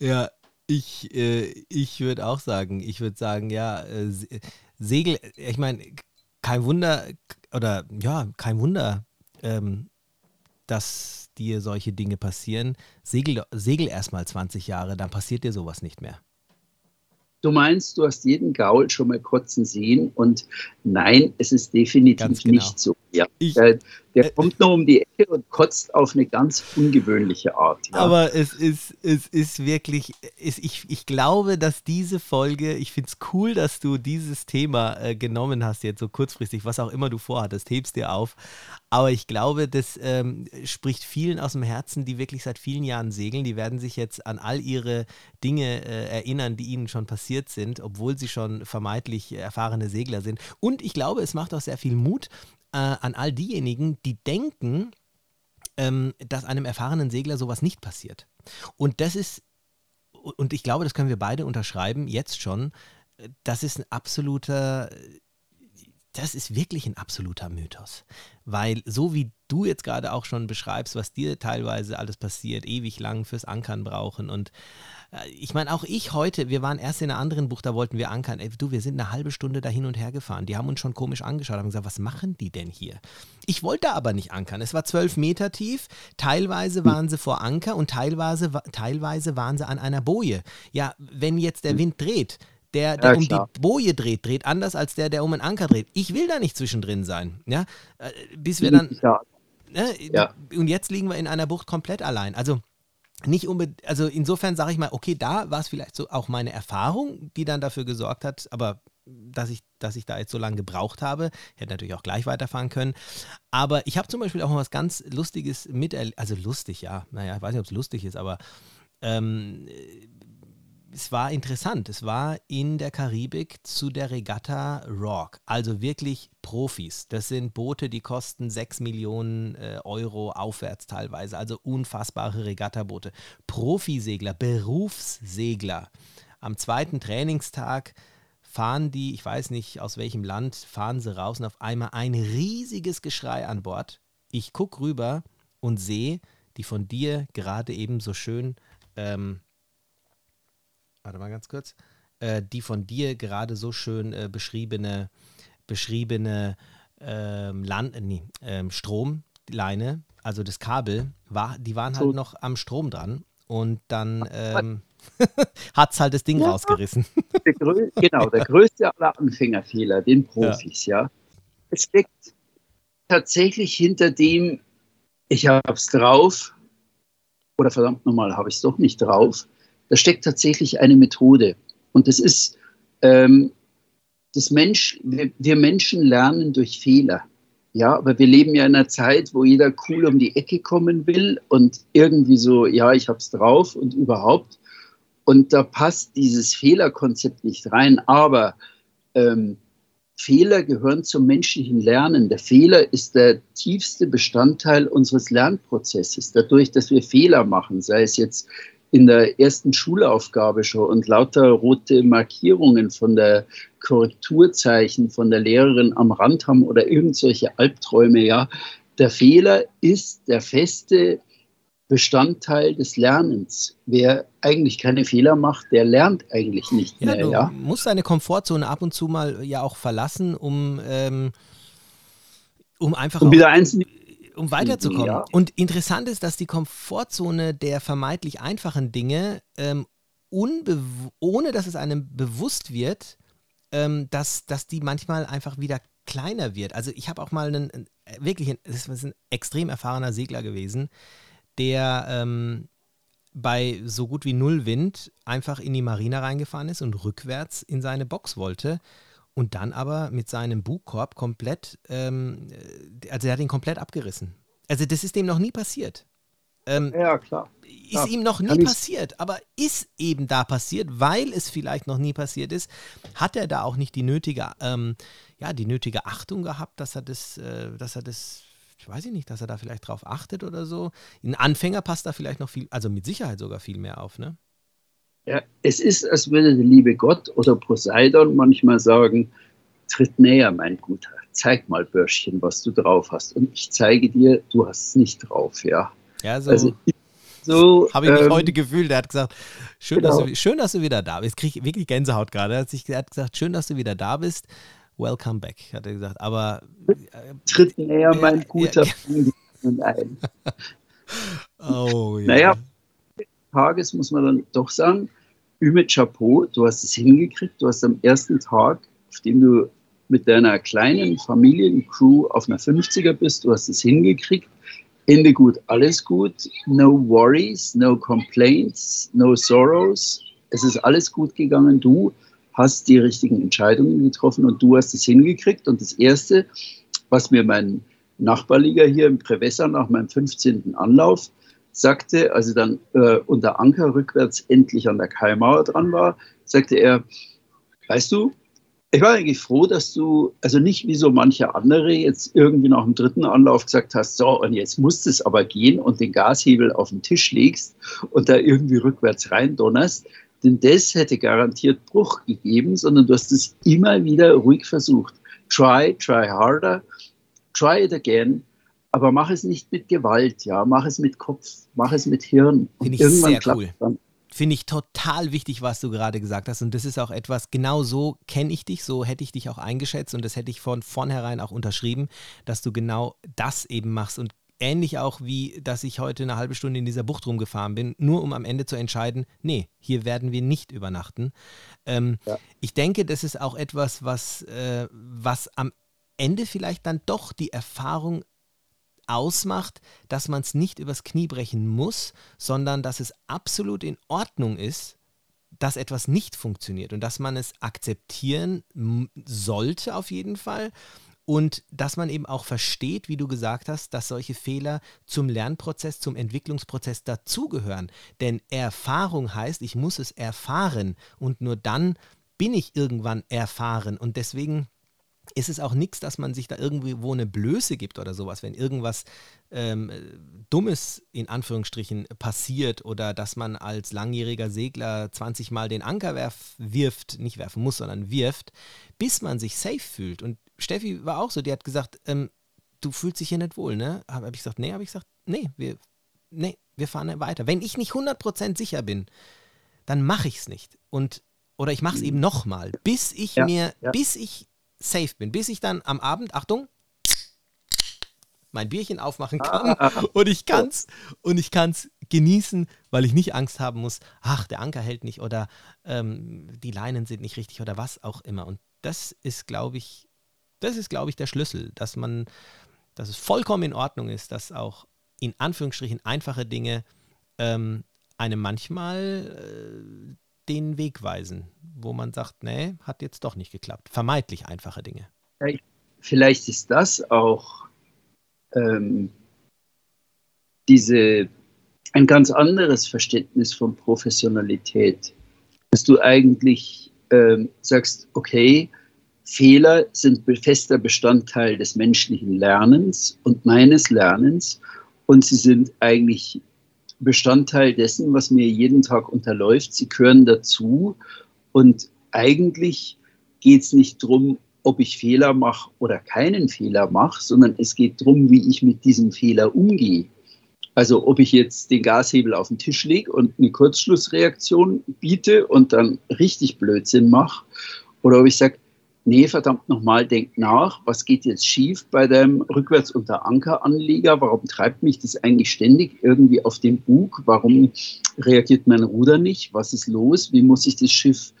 Ja, ich, äh, ich würde auch sagen, ich würde sagen, ja, äh, Segel, ich meine, kein Wunder, oder ja, kein Wunder, ähm, dass dir solche Dinge passieren. Segel, segel erst mal 20 Jahre, dann passiert dir sowas nicht mehr. Du meinst, du hast jeden Gaul schon mal kotzen sehen und nein, es ist definitiv genau. nicht so. Ja, ich, der, der äh, kommt nur um die Ecke und kotzt auf eine ganz ungewöhnliche Art. Ja. Aber es ist, es ist wirklich, es, ich, ich glaube, dass diese Folge, ich finde es cool, dass du dieses Thema äh, genommen hast, jetzt so kurzfristig, was auch immer du vorhattest, hebst dir auf. Aber ich glaube, das ähm, spricht vielen aus dem Herzen, die wirklich seit vielen Jahren segeln. Die werden sich jetzt an all ihre Dinge äh, erinnern, die ihnen schon passiert sind, obwohl sie schon vermeintlich erfahrene Segler sind. Und ich glaube, es macht auch sehr viel Mut, äh, an all diejenigen, die denken, ähm, dass einem erfahrenen Segler sowas nicht passiert. Und das ist, und ich glaube, das können wir beide unterschreiben, jetzt schon, das ist ein absoluter, das ist wirklich ein absoluter Mythos. Weil so wie du jetzt gerade auch schon beschreibst, was dir teilweise alles passiert, ewig lang fürs Ankern brauchen und äh, ich meine, auch ich heute, wir waren erst in einer anderen Bucht, da wollten wir ankern. Ey, du, wir sind eine halbe Stunde da hin und her gefahren. Die haben uns schon komisch angeschaut, haben gesagt, was machen die denn hier? Ich wollte aber nicht ankern. Es war zwölf Meter tief. Teilweise waren sie vor Anker und teilweise, teilweise waren sie an einer Boje. Ja, wenn jetzt der Wind dreht, der, der ja, um die Boje dreht, dreht anders als der, der um einen Anker dreht. Ich will da nicht zwischendrin sein. Ja? Äh, bis wir dann. Ja. Ne? Ja. Und jetzt liegen wir in einer Bucht komplett allein. Also nicht unbedingt, also insofern sage ich mal, okay, da war es vielleicht so auch meine Erfahrung, die dann dafür gesorgt hat, aber dass ich, dass ich da jetzt so lange gebraucht habe. Hätte natürlich auch gleich weiterfahren können. Aber ich habe zum Beispiel auch mal was ganz Lustiges miterlebt. Also lustig, ja. Naja, ich weiß nicht, ob es lustig ist, aber ähm, es war interessant. Es war in der Karibik zu der Regatta Rock. Also wirklich Profis. Das sind Boote, die kosten 6 Millionen äh, Euro aufwärts teilweise. Also unfassbare Regattaboote. Profisegler, Berufssegler. Am zweiten Trainingstag fahren die, ich weiß nicht aus welchem Land, fahren sie raus und auf einmal ein riesiges Geschrei an Bord. Ich gucke rüber und sehe die von dir gerade eben so schön ähm, warte mal ganz kurz, äh, die von dir gerade so schön äh, beschriebene, beschriebene ähm, Land, äh, nee, ähm, Stromleine, also das Kabel, war, die waren halt so. noch am Strom dran und dann ähm, hat es halt das Ding ja. rausgerissen. Der genau, der größte aller Anfängerfehler, den Profis, ja. ja. Es steckt tatsächlich hinter dem, ich habe es drauf, oder verdammt nochmal, habe ich es doch nicht drauf, da steckt tatsächlich eine Methode. Und das ist, ähm, das Mensch, wir, wir Menschen lernen durch Fehler. Ja, aber wir leben ja in einer Zeit, wo jeder cool um die Ecke kommen will und irgendwie so, ja, ich hab's drauf und überhaupt. Und da passt dieses Fehlerkonzept nicht rein. Aber ähm, Fehler gehören zum menschlichen Lernen. Der Fehler ist der tiefste Bestandteil unseres Lernprozesses. Dadurch, dass wir Fehler machen, sei es jetzt in der ersten Schulaufgabe schon und lauter rote Markierungen von der Korrekturzeichen von der Lehrerin am Rand haben oder irgendwelche Albträume, ja. Der Fehler ist der feste Bestandteil des Lernens. Wer eigentlich keine Fehler macht, der lernt eigentlich nicht mehr. Ja, du ja? musst deine Komfortzone ab und zu mal ja auch verlassen, um, ähm, um einfach um wieder eins um weiterzukommen. Ja. Und interessant ist, dass die Komfortzone der vermeintlich einfachen Dinge, ähm, ohne dass es einem bewusst wird, ähm, dass, dass die manchmal einfach wieder kleiner wird. Also ich habe auch mal einen, wirklich, das ist ein extrem erfahrener Segler gewesen, der ähm, bei so gut wie null Wind einfach in die Marina reingefahren ist und rückwärts in seine Box wollte und dann aber mit seinem Bugkorb komplett, ähm, äh, also er hat ihn komplett abgerissen. Also das ist dem noch nie passiert. Ähm, ja, klar. Ist ja, ihm noch nie passiert, aber ist eben da passiert, weil es vielleicht noch nie passiert ist, hat er da auch nicht die nötige, ähm, ja, die nötige Achtung gehabt, dass er das, äh, dass er das, ich weiß nicht, dass er da vielleicht drauf achtet oder so. Ein Anfänger passt da vielleicht noch viel, also mit Sicherheit sogar viel mehr auf, ne? Ja, es ist, als würde der liebe Gott oder Poseidon manchmal sagen, tritt näher, mein Guter, zeig mal, Börschchen, was du drauf hast. Und ich zeige dir, du hast es nicht drauf, ja. Ja, so. Also, so habe ich mich ähm, heute gefühlt. Er hat gesagt, schön, genau. dass du, schön, dass du wieder da bist. Ich kriege wirklich Gänsehaut gerade. Er hat, sich, er hat gesagt, schön, dass du wieder da bist. Welcome back, hat er gesagt. Aber äh, tritt näher, mein guter Freund, ein. oh ja. Naja, Tages muss man dann doch sagen, Ümit Chapeau, du hast es hingekriegt, du hast am ersten Tag, auf dem du mit deiner kleinen Familiencrew auf einer 50er bist, du hast es hingekriegt, Ende gut, alles gut, no worries, no complaints, no sorrows, es ist alles gut gegangen, du hast die richtigen Entscheidungen getroffen und du hast es hingekriegt. Und das Erste, was mir mein Nachbarliga hier im Prevessa nach meinem 15. Anlauf sagte, als er dann äh, unter Anker rückwärts endlich an der Kaimauer dran war, sagte er, weißt du, ich war eigentlich froh, dass du, also nicht wie so manche andere, jetzt irgendwie nach dem dritten Anlauf gesagt hast, so, und jetzt muss es aber gehen und den Gashebel auf den Tisch legst und da irgendwie rückwärts rein donnerst, denn das hätte garantiert Bruch gegeben, sondern du hast es immer wieder ruhig versucht. Try, try harder, try it again, aber mach es nicht mit Gewalt, ja, mach es mit Kopf, mach es mit Hirn. Finde ich irgendwann sehr cool. Dann. Finde ich total wichtig, was du gerade gesagt hast. Und das ist auch etwas, genau so kenne ich dich, so hätte ich dich auch eingeschätzt und das hätte ich von vornherein auch unterschrieben, dass du genau das eben machst. Und ähnlich auch wie, dass ich heute eine halbe Stunde in dieser Bucht rumgefahren bin, nur um am Ende zu entscheiden, nee, hier werden wir nicht übernachten. Ähm, ja. Ich denke, das ist auch etwas, was, äh, was am Ende vielleicht dann doch die Erfahrung ausmacht, dass man es nicht übers Knie brechen muss, sondern dass es absolut in Ordnung ist, dass etwas nicht funktioniert und dass man es akzeptieren sollte auf jeden Fall und dass man eben auch versteht, wie du gesagt hast, dass solche Fehler zum Lernprozess, zum Entwicklungsprozess dazugehören. Denn Erfahrung heißt, ich muss es erfahren und nur dann bin ich irgendwann erfahren und deswegen ist es auch nichts, dass man sich da irgendwo eine Blöße gibt oder sowas, wenn irgendwas ähm, Dummes in Anführungsstrichen passiert oder dass man als langjähriger Segler 20 Mal den Anker werf, wirft, nicht werfen muss, sondern wirft, bis man sich safe fühlt. Und Steffi war auch so, die hat gesagt, ähm, du fühlst dich hier nicht wohl, ne? Habe hab ich gesagt, nee, habe ich gesagt, nee, wir, nee, wir fahren weiter. Wenn ich nicht 100% sicher bin, dann mache ich es nicht. Und oder ich mache es eben nochmal, bis ich ja, mir, ja. bis ich safe bin, bis ich dann am Abend, Achtung, mein Bierchen aufmachen kann und ich kann's und ich kann's genießen, weil ich nicht Angst haben muss, ach, der Anker hält nicht oder ähm, die Leinen sind nicht richtig oder was auch immer. Und das ist, glaube ich, das ist, glaube ich, der Schlüssel, dass man, dass es vollkommen in Ordnung ist, dass auch in Anführungsstrichen einfache Dinge ähm, einem manchmal äh, den Weg weisen, wo man sagt, nee, hat jetzt doch nicht geklappt. Vermeidlich einfache Dinge. Vielleicht ist das auch ähm, diese, ein ganz anderes Verständnis von Professionalität, dass du eigentlich ähm, sagst, okay, Fehler sind fester Bestandteil des menschlichen Lernens und meines Lernens und sie sind eigentlich Bestandteil dessen, was mir jeden Tag unterläuft. Sie gehören dazu. Und eigentlich geht es nicht darum, ob ich Fehler mache oder keinen Fehler mache, sondern es geht darum, wie ich mit diesem Fehler umgehe. Also ob ich jetzt den Gashebel auf den Tisch lege und eine Kurzschlussreaktion biete und dann richtig Blödsinn mache, oder ob ich sage, nee, verdammt nochmal, denk nach, was geht jetzt schief bei deinem rückwärts unter Ankeranleger? Warum treibt mich das eigentlich ständig irgendwie auf den Bug? Warum reagiert mein Ruder nicht? Was ist los? Wie muss ich das Schiff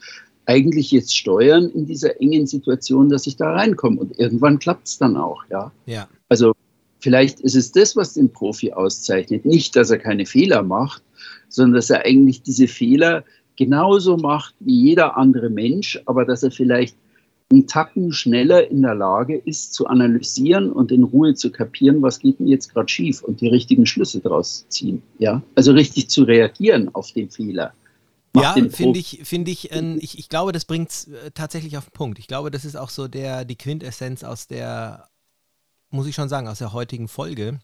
eigentlich jetzt steuern in dieser engen Situation, dass ich da reinkomme? Und irgendwann klappt es dann auch, ja. Ja. Also vielleicht ist es das, was den Profi auszeichnet. Nicht, dass er keine Fehler macht, sondern dass er eigentlich diese Fehler genauso macht wie jeder andere Mensch, aber dass er vielleicht einen Tacken schneller in der Lage ist, zu analysieren und in Ruhe zu kapieren, was geht denn jetzt gerade schief und die richtigen Schlüsse daraus ziehen. Ja? Also richtig zu reagieren auf den Fehler. ja, finde ich, finde ich, äh, ich, ich glaube, das bringt es äh, tatsächlich auf den Punkt. Ich glaube, das ist auch so der, die Quintessenz aus der, muss ich schon sagen, aus der heutigen Folge,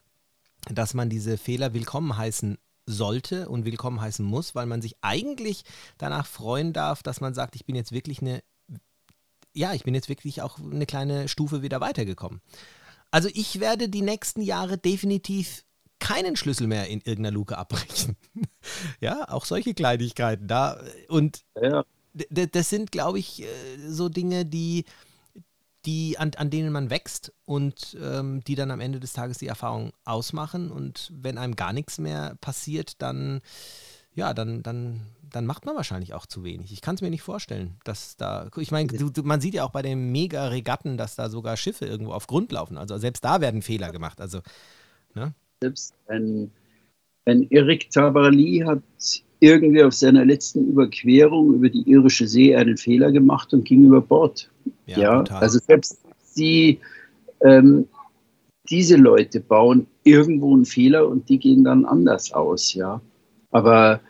dass man diese Fehler willkommen heißen sollte und willkommen heißen muss, weil man sich eigentlich danach freuen darf, dass man sagt, ich bin jetzt wirklich eine ja, ich bin jetzt wirklich auch eine kleine Stufe wieder weitergekommen. Also ich werde die nächsten Jahre definitiv keinen Schlüssel mehr in irgendeiner Luke abbrechen. ja, auch solche Kleinigkeiten da. Und ja. das sind, glaube ich, äh, so Dinge, die, die an, an denen man wächst und ähm, die dann am Ende des Tages die Erfahrung ausmachen. Und wenn einem gar nichts mehr passiert, dann ja, dann, dann, dann macht man wahrscheinlich auch zu wenig. Ich kann es mir nicht vorstellen, dass da, ich meine, man sieht ja auch bei den Mega-Regatten, dass da sogar Schiffe irgendwo auf Grund laufen. Also selbst da werden Fehler gemacht. Also, ne? Selbst ein, ein Eric Tabarly hat irgendwie auf seiner letzten Überquerung über die irische See einen Fehler gemacht und ging über Bord. Ja, ja also selbst die, ähm, diese Leute bauen irgendwo einen Fehler und die gehen dann anders aus, ja. Aber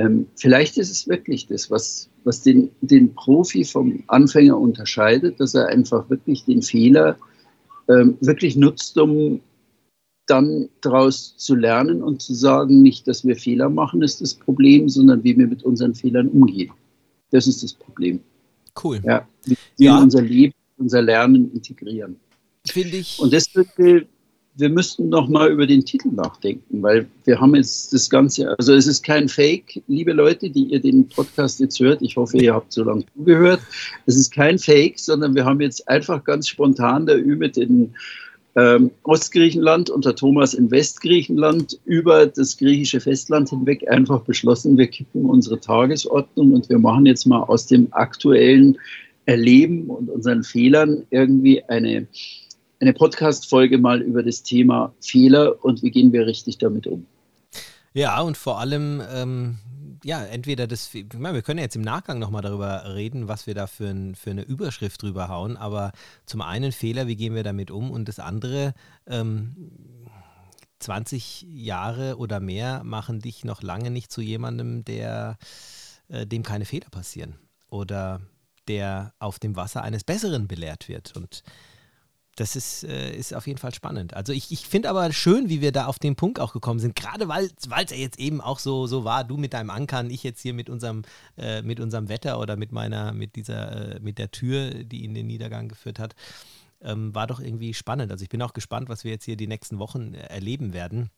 ähm, vielleicht ist es wirklich das, was, was den, den Profi vom Anfänger unterscheidet, dass er einfach wirklich den Fehler ähm, wirklich nutzt, um dann daraus zu lernen und zu sagen, nicht, dass wir Fehler machen, ist das Problem, sondern wie wir mit unseren Fehlern umgehen. Das ist das Problem. Cool. Ja, wie wir ja. unser Leben, unser Lernen integrieren. Finde ich. Und deswegen, wir müssten noch mal über den Titel nachdenken, weil wir haben jetzt das Ganze, also es ist kein Fake, liebe Leute, die ihr den Podcast jetzt hört. Ich hoffe, ihr habt so lange zugehört. Es ist kein Fake, sondern wir haben jetzt einfach ganz spontan der Ü mit den ähm, Ostgriechenland und der Thomas in Westgriechenland über das griechische Festland hinweg einfach beschlossen, wir kippen unsere Tagesordnung und wir machen jetzt mal aus dem aktuellen Erleben und unseren Fehlern irgendwie eine, eine Podcast-Folge mal über das Thema Fehler und wie gehen wir richtig damit um. Ja, und vor allem ähm, ja, entweder das, ich meine, wir können jetzt im Nachgang nochmal darüber reden, was wir da für, ein, für, eine Überschrift drüber hauen, aber zum einen Fehler, wie gehen wir damit um? Und das andere, ähm, 20 Jahre oder mehr machen dich noch lange nicht zu jemandem, der, äh, dem keine Fehler passieren oder der auf dem Wasser eines Besseren belehrt wird. Und das ist, äh, ist auf jeden Fall spannend. Also ich, ich finde aber schön, wie wir da auf den Punkt auch gekommen sind, gerade weil es ja jetzt eben auch so, so war, du mit deinem Ankern, ich jetzt hier mit unserem, äh, mit unserem Wetter oder mit meiner, mit dieser, äh, mit der Tür, die in den Niedergang geführt hat, ähm, war doch irgendwie spannend. Also ich bin auch gespannt, was wir jetzt hier die nächsten Wochen äh, erleben werden.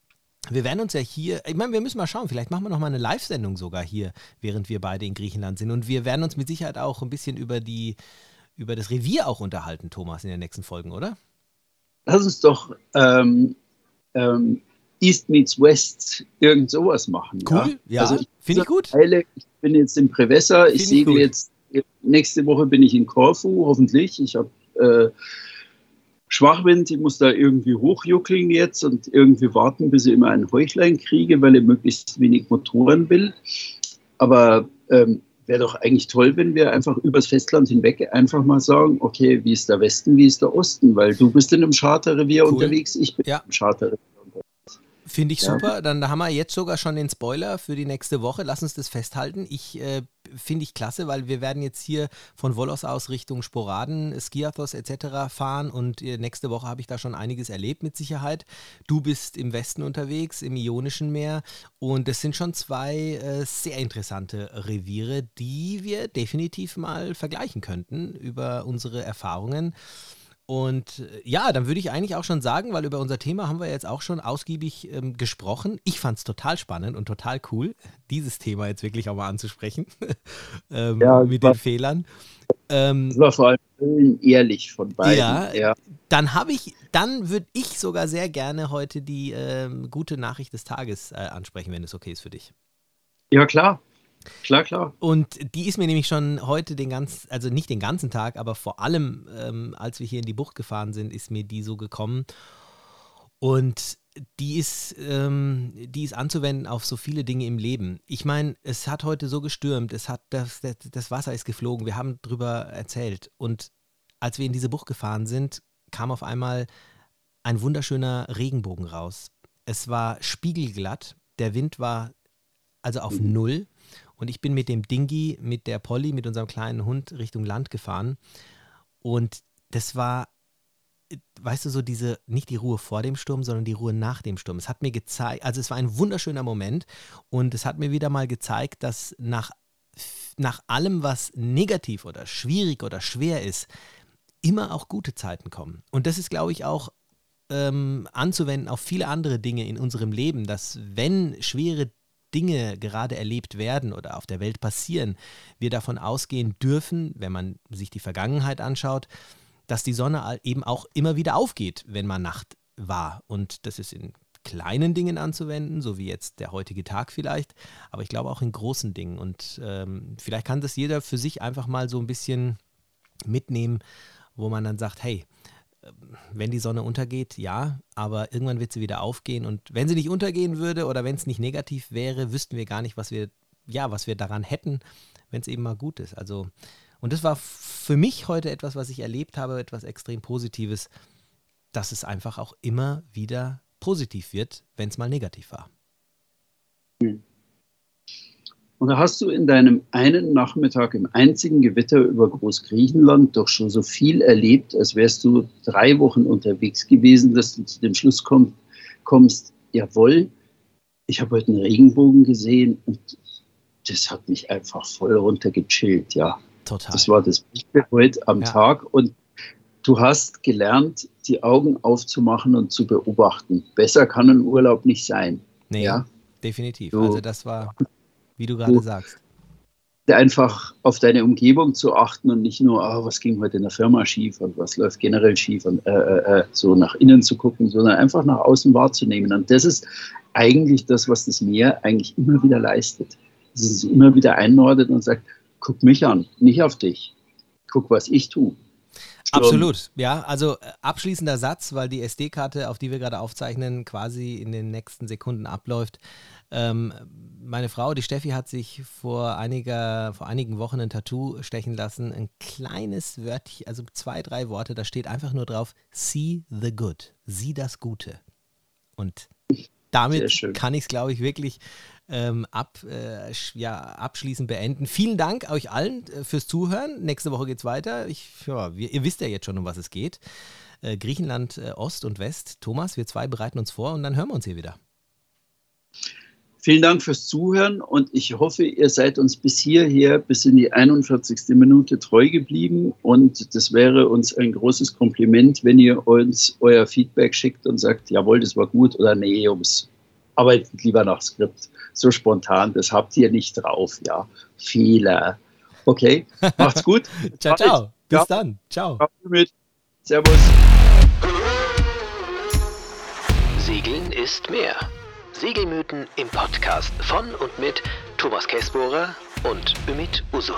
Wir werden uns ja hier, ich meine, wir müssen mal schauen, vielleicht machen wir noch mal eine Live-Sendung sogar hier, während wir beide in Griechenland sind. Und wir werden uns mit Sicherheit auch ein bisschen über die über das Revier auch unterhalten, Thomas, in den nächsten Folgen, oder? Lass uns doch ähm, ähm, East meets West irgend sowas machen. Cool, ja, ja also finde ich gut. Heile, ich bin jetzt im Prevessa, ich sehe jetzt, nächste Woche bin ich in Korfu, hoffentlich. Ich habe äh, Schwachwind, ich muss da irgendwie hochjuckeln jetzt und irgendwie warten, bis ich immer ein Heuchlein kriege, weil ich möglichst wenig Motoren will. Aber ähm, wäre doch eigentlich toll, wenn wir einfach übers Festland hinweg einfach mal sagen, okay, wie ist der Westen, wie ist der Osten, weil du bist in einem Charterrevier cool. unterwegs, ich bin ja. im Charterrevier Finde ich ja. super. Dann haben wir jetzt sogar schon den Spoiler für die nächste Woche. Lass uns das festhalten. Ich äh, finde ich klasse, weil wir werden jetzt hier von Volos aus Richtung Sporaden, Skiathos etc. fahren und äh, nächste Woche habe ich da schon einiges erlebt mit Sicherheit. Du bist im Westen unterwegs, im Ionischen Meer und es sind schon zwei äh, sehr interessante Reviere, die wir definitiv mal vergleichen könnten über unsere Erfahrungen. Und äh, ja, dann würde ich eigentlich auch schon sagen, weil über unser Thema haben wir jetzt auch schon ausgiebig ähm, gesprochen. Ich fand es total spannend und total cool, dieses Thema jetzt wirklich auch mal anzusprechen ähm, ja, mit den Fehlern. Ähm, das war vor allem ehrlich von beiden. Ja, ja. dann habe ich, dann würde ich sogar sehr gerne heute die ähm, gute Nachricht des Tages äh, ansprechen, wenn es okay ist für dich. Ja, klar. Klar, klar. Und die ist mir nämlich schon heute den ganzen, also nicht den ganzen Tag, aber vor allem, ähm, als wir hier in die Bucht gefahren sind, ist mir die so gekommen. Und die ist, ähm, die ist anzuwenden auf so viele Dinge im Leben. Ich meine, es hat heute so gestürmt, es hat das, das, das Wasser ist geflogen, wir haben drüber erzählt. Und als wir in diese Bucht gefahren sind, kam auf einmal ein wunderschöner Regenbogen raus. Es war spiegelglatt, der Wind war also auf mhm. Null. Und ich bin mit dem Dingi, mit der Polly, mit unserem kleinen Hund Richtung Land gefahren. Und das war, weißt du, so diese, nicht die Ruhe vor dem Sturm, sondern die Ruhe nach dem Sturm. Es hat mir gezeigt, also es war ein wunderschöner Moment und es hat mir wieder mal gezeigt, dass nach, nach allem, was negativ oder schwierig oder schwer ist, immer auch gute Zeiten kommen. Und das ist, glaube ich, auch ähm, anzuwenden auf viele andere Dinge in unserem Leben, dass wenn schwere Dinge gerade erlebt werden oder auf der Welt passieren, wir davon ausgehen dürfen, wenn man sich die Vergangenheit anschaut, dass die Sonne eben auch immer wieder aufgeht, wenn man Nacht war. Und das ist in kleinen Dingen anzuwenden, so wie jetzt der heutige Tag vielleicht, aber ich glaube auch in großen Dingen. Und ähm, vielleicht kann das jeder für sich einfach mal so ein bisschen mitnehmen, wo man dann sagt, hey, wenn die Sonne untergeht, ja, aber irgendwann wird sie wieder aufgehen. Und wenn sie nicht untergehen würde oder wenn es nicht negativ wäre, wüssten wir gar nicht, was wir, ja, was wir daran hätten, wenn es eben mal gut ist. Also, und das war für mich heute etwas, was ich erlebt habe, etwas extrem Positives, dass es einfach auch immer wieder positiv wird, wenn es mal negativ war. Hm. Und da hast du in deinem einen Nachmittag im einzigen Gewitter über Großgriechenland doch schon so viel erlebt, als wärst du drei Wochen unterwegs gewesen, dass du zu dem Schluss komm, kommst, jawohl, ich habe heute einen Regenbogen gesehen und das hat mich einfach voll runtergechillt, ja. Total. Das war das Beste heute am ja. Tag und du hast gelernt, die Augen aufzumachen und zu beobachten. Besser kann ein Urlaub nicht sein. Nee, ja? definitiv. So. Also das war wie du gerade sagst. Einfach auf deine Umgebung zu achten und nicht nur, oh, was ging heute in der Firma schief und was läuft generell schief und äh, äh, äh, so nach innen zu gucken, sondern einfach nach außen wahrzunehmen. Und das ist eigentlich das, was das Meer eigentlich immer wieder leistet. Es ist immer wieder einordnet und sagt, guck mich an, nicht auf dich. Guck, was ich tue. Absolut, ja. Also äh, abschließender Satz, weil die SD-Karte, auf die wir gerade aufzeichnen, quasi in den nächsten Sekunden abläuft. Ähm, meine Frau, die Steffi, hat sich vor, einiger, vor einigen Wochen ein Tattoo stechen lassen. Ein kleines Wörtchen, also zwei, drei Worte, da steht einfach nur drauf: See the good. Sieh das Gute. Und damit kann ich es, glaube ich, wirklich ähm, ab, äh, ja, abschließend beenden. Vielen Dank euch allen äh, fürs Zuhören. Nächste Woche geht es weiter. Ich, ja, wir, ihr wisst ja jetzt schon, um was es geht. Äh, Griechenland äh, Ost und West. Thomas, wir zwei bereiten uns vor und dann hören wir uns hier wieder. Vielen Dank fürs Zuhören und ich hoffe, ihr seid uns bis hierher, bis in die 41. Minute treu geblieben. Und das wäre uns ein großes Kompliment, wenn ihr uns euer Feedback schickt und sagt, jawohl, das war gut oder nee, Jungs, arbeitet lieber nach Skript. So spontan, das habt ihr nicht drauf, ja. Fehler. Okay, macht's gut. ciao, ciao. Bis ja. dann. Ciao. Servus. Segeln ist mehr. Segelmythen im Podcast von und mit Thomas Käsbohrer und Ümit Usun.